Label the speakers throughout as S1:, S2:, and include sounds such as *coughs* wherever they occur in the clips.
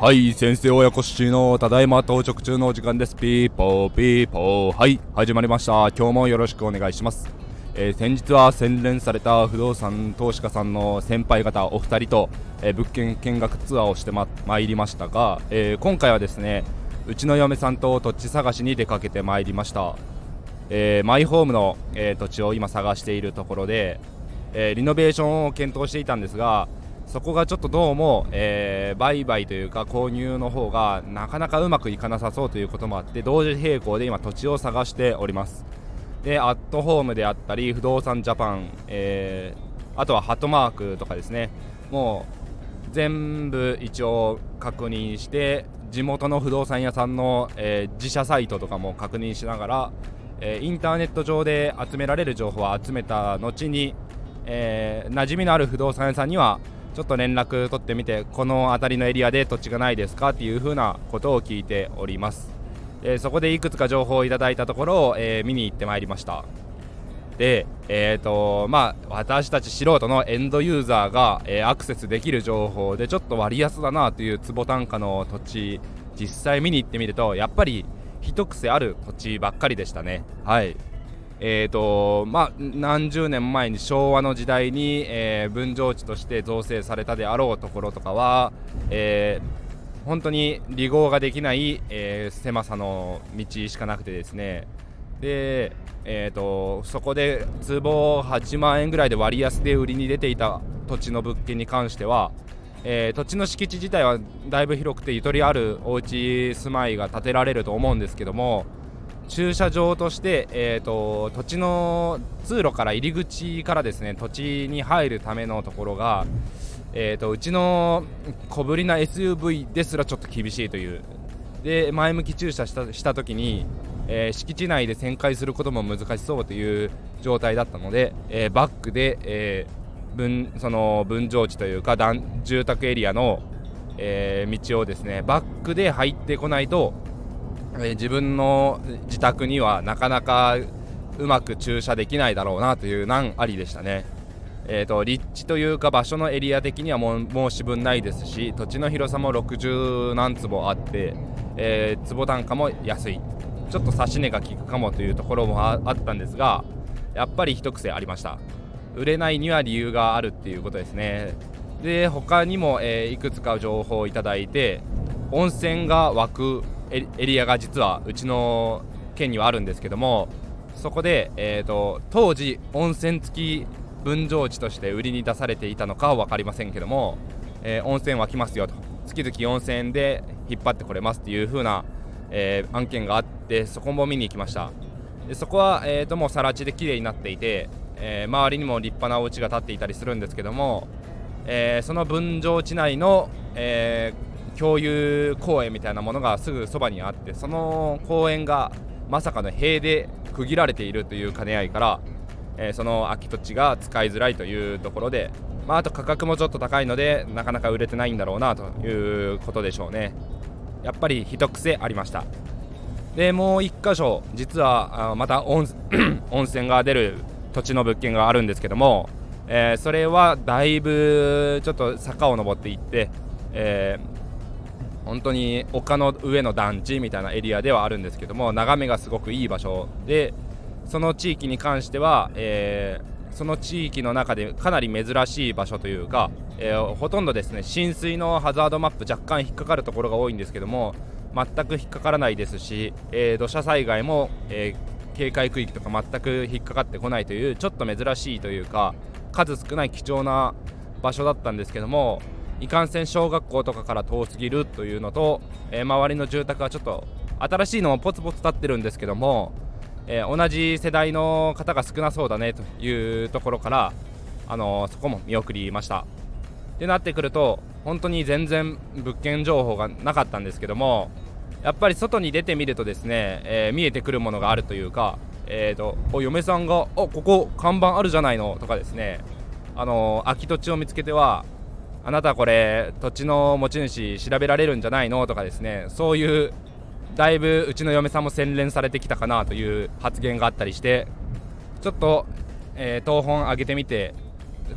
S1: はい先生親子七のただいま到着中のお時間です。ピーポーピーポー。はい始まりました。今日もよろしくお願いします。えー、先日は洗練された不動産投資家さんの先輩方お二人と、えー、物件見学ツアーをしてまいりましたが、えー、今回はですねうちの嫁さんと土地探しに出かけてまいりました、えマイホームの、え土地を今探しているところで、えリノベーションを検討していたんですがそこがちょっとどうも、えー、売買というか購入の方がなかなかうまくいかなさそうということもあって同時並行で今土地を探しております。でアットホームであったり不動産ジャパン、えー、あとはハットマークとかですね。もう全部一応確認して地元の不動産屋さんの、えー、自社サイトとかも確認しながら、え、インターネット上で集められる情報を集めた後に、えー、馴染みのある不動産屋さんにはちょっと連絡取ってみてこの辺りのエリアで土地がないですかっていう風なことを聞いております、え、そこでいくつか情報をいただいたところを、え、見に行ってまいりました。で、えーとまあ、私たち素人のエンドユーザーが、えー、アクセスできる情報でちょっと割安だなという坪単価の土地実際見に行ってみるとやっぱり一癖ある土地ばっかりでしたね。はい。えーとまあ、何十年前に昭和の時代に、えー、分譲地として造成されたであろうところとかは、えー、本当に離合ができない、えー、狭さの道しかなくてですね。で、えーと、そこで坪8万円ぐらいで割安で売りに出ていた土地の物件に関しては、え土地の敷地自体はだいぶ広くてゆとりあるお家住まいが建てられると思うんですけども駐車場として、えーと、土地の通路から入り口からですね土地に入るためのところが、えーと、うちの小ぶりな SUV ですらちょっと厳しいという。で前向き駐車したした時に、えー、敷地内で旋回することも難しそうという状態だったので、えー、バックで、えー、分その分譲地というか住宅エリアの、え道をですねバックで入ってこないとえ自分の自宅にはなかなかうまく駐車できないだろうなという難ありでしたね。えーと、立地というか場所のエリア的にはもう申し分ないですし土地の広さも60何坪あって、えー、坪単価も安い。ちょっと差し値が効くかもというところもあったんですがやっぱり一癖ありました。売れないには理由があるっていうことですね。で他にも、えー、いくつか情報をいただいて温泉が湧くエリアが実はうちの県にはあるんですけどもそこで、えーと、当時温泉付き分譲地として売りに出されていたのかは分かりませんけども、えー、温泉湧きますよと。月々温泉で引っ張ってこれますっていう風な、えー、案件があってそこも見に行きました。でそこは、えーと、もう更地で綺麗になっていて、えー、周りにも立派なお家が建っていたりするんですけども、えその分譲地内の、え共有公園みたいなものがすぐそばにあってその公園がまさかの塀で区切られているという兼ね合いから、えー、その空き土地が使いづらいというところで、まあ、あと価格もちょっと高いのでなかなか売れてないんだろうなということでしょうね。やっぱり一癖ありました。でもう1箇所実はまた *coughs* 温泉が出る土地の物件があるんですけども、えー、それはだいぶちょっと坂を登っていって、えー本当に丘の上の団地みたいなエリアではあるんですけども眺めがすごくいい場所でその地域に関しては、えー、その地域の中でかなり珍しい場所というか、えー、ほとんどですね浸水のハザードマップ若干引っかかるところが多いんですけども全く引っかからないですし、えー、土砂災害も、え警戒区域とか全く引っかかってこないというちょっと珍しいというか数少ない貴重な場所だったんですけどもいかんせん小学校とかから遠すぎるというのと、えー、周りの住宅はちょっと新しいのもポツポツ建ってるんですけども、えー、同じ世代の方が少なそうだねというところから、あのー、そこも見送りました。ってなってくると本当に全然物件情報がなかったんですけどもやっぱり外に出てみるとですね、えー、見えてくるものがあるというか、えーと、お嫁さんが「おここ看板あるじゃないの」とかですねあの空き土地を見つけてはあなたこれ土地の持ち主調べられるんじゃないの？とかですね。そういうだいぶうちの嫁さんも洗練されてきたかなという発言があったりしてちょっとえー、東本上げてみて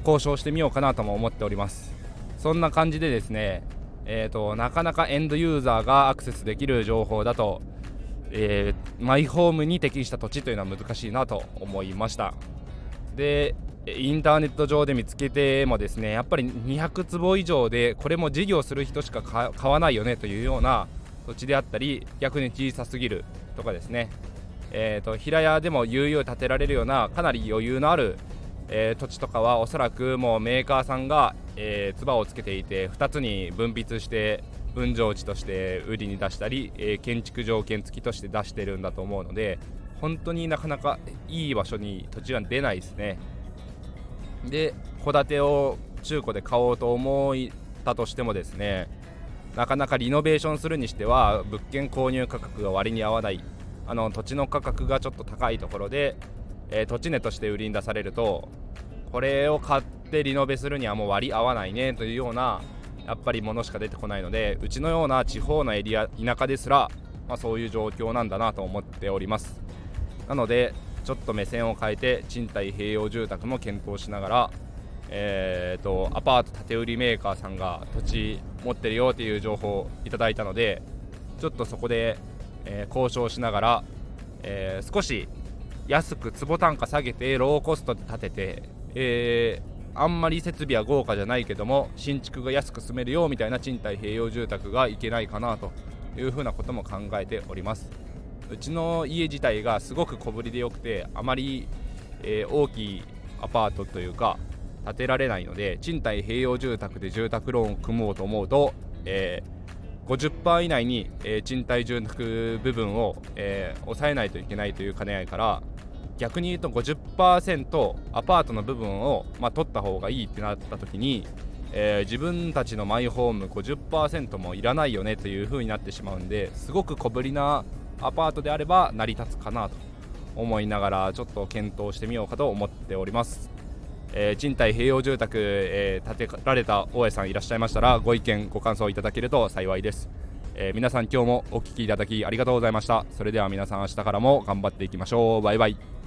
S1: 交渉してみようかなとも思っております。そんな感じでですねえーと、なかなかエンドユーザーがアクセスできる情報だと、えー、マイホームに適した土地というのは難しいなと思いました。でインターネット上で見つけてもですねやっぱり200坪以上でこれも事業する人しか買わないよねというような土地であったり逆に小さすぎるとかですね、えーと、平屋でも悠々建てられるようなかなり余裕のある、えー、土地とかはおそらくもうメーカーさんが、えー、をつけていて2つに分泌して分譲地として売りに出したり、えー、建築条件付きとして出してるんだと思うので本当になかなかいい場所に土地は出ないですね。で戸建てを中古で買おうと思ったとしてもですねなかなかリノベーションするにしては物件購入価格が割に合わない。あの土地の価格がちょっと高いところで、えー、土地値として売りに出されるとこれを買ってリノベするにはもう割り合わないねというようなやっぱりものしか出てこないのでうちのような地方のエリア田舎ですら、まあ、そういう状況なんだなと思っております。なのでちょっと目線を変えて賃貸併用住宅も検討しながらえーと、アパート建て売りメーカーさんが土地持ってるよっていう情報をいただいたのでちょっとそこで、えー、交渉しながら、えー、少し安く坪単価下げてローコストで建てて、えー、あんまり設備は豪華じゃないけども新築が安く住めるよみたいな賃貸併用住宅がいけないかなというふうなことも考えております。うちの家自体がすごく小ぶりでよくてあまり、え大きいアパートというか建てられないので賃貸併用住宅で住宅ローンを組もうと思うと、えー、50%以内に、えー、賃貸住宅部分を、えー、抑えないといけないという兼ね合いから逆に言うと50%アパートの部分を、まあ、取った方がいいってなった時に、えー、自分たちのマイホーム50%もいらないよねという風になってしまうんですごく小ぶりなアパートであれば成り立つかなと思いながらちょっと検討してみようかと思っております。えー、賃貸併用住宅、えー、建てられた大江さんいらっしゃいましたらご意見ご感想いただけると幸いです、えー、皆さん今日もお聴きいただきありがとうございました。それでは皆さん明日からも頑張っていきましょう。バイバイ。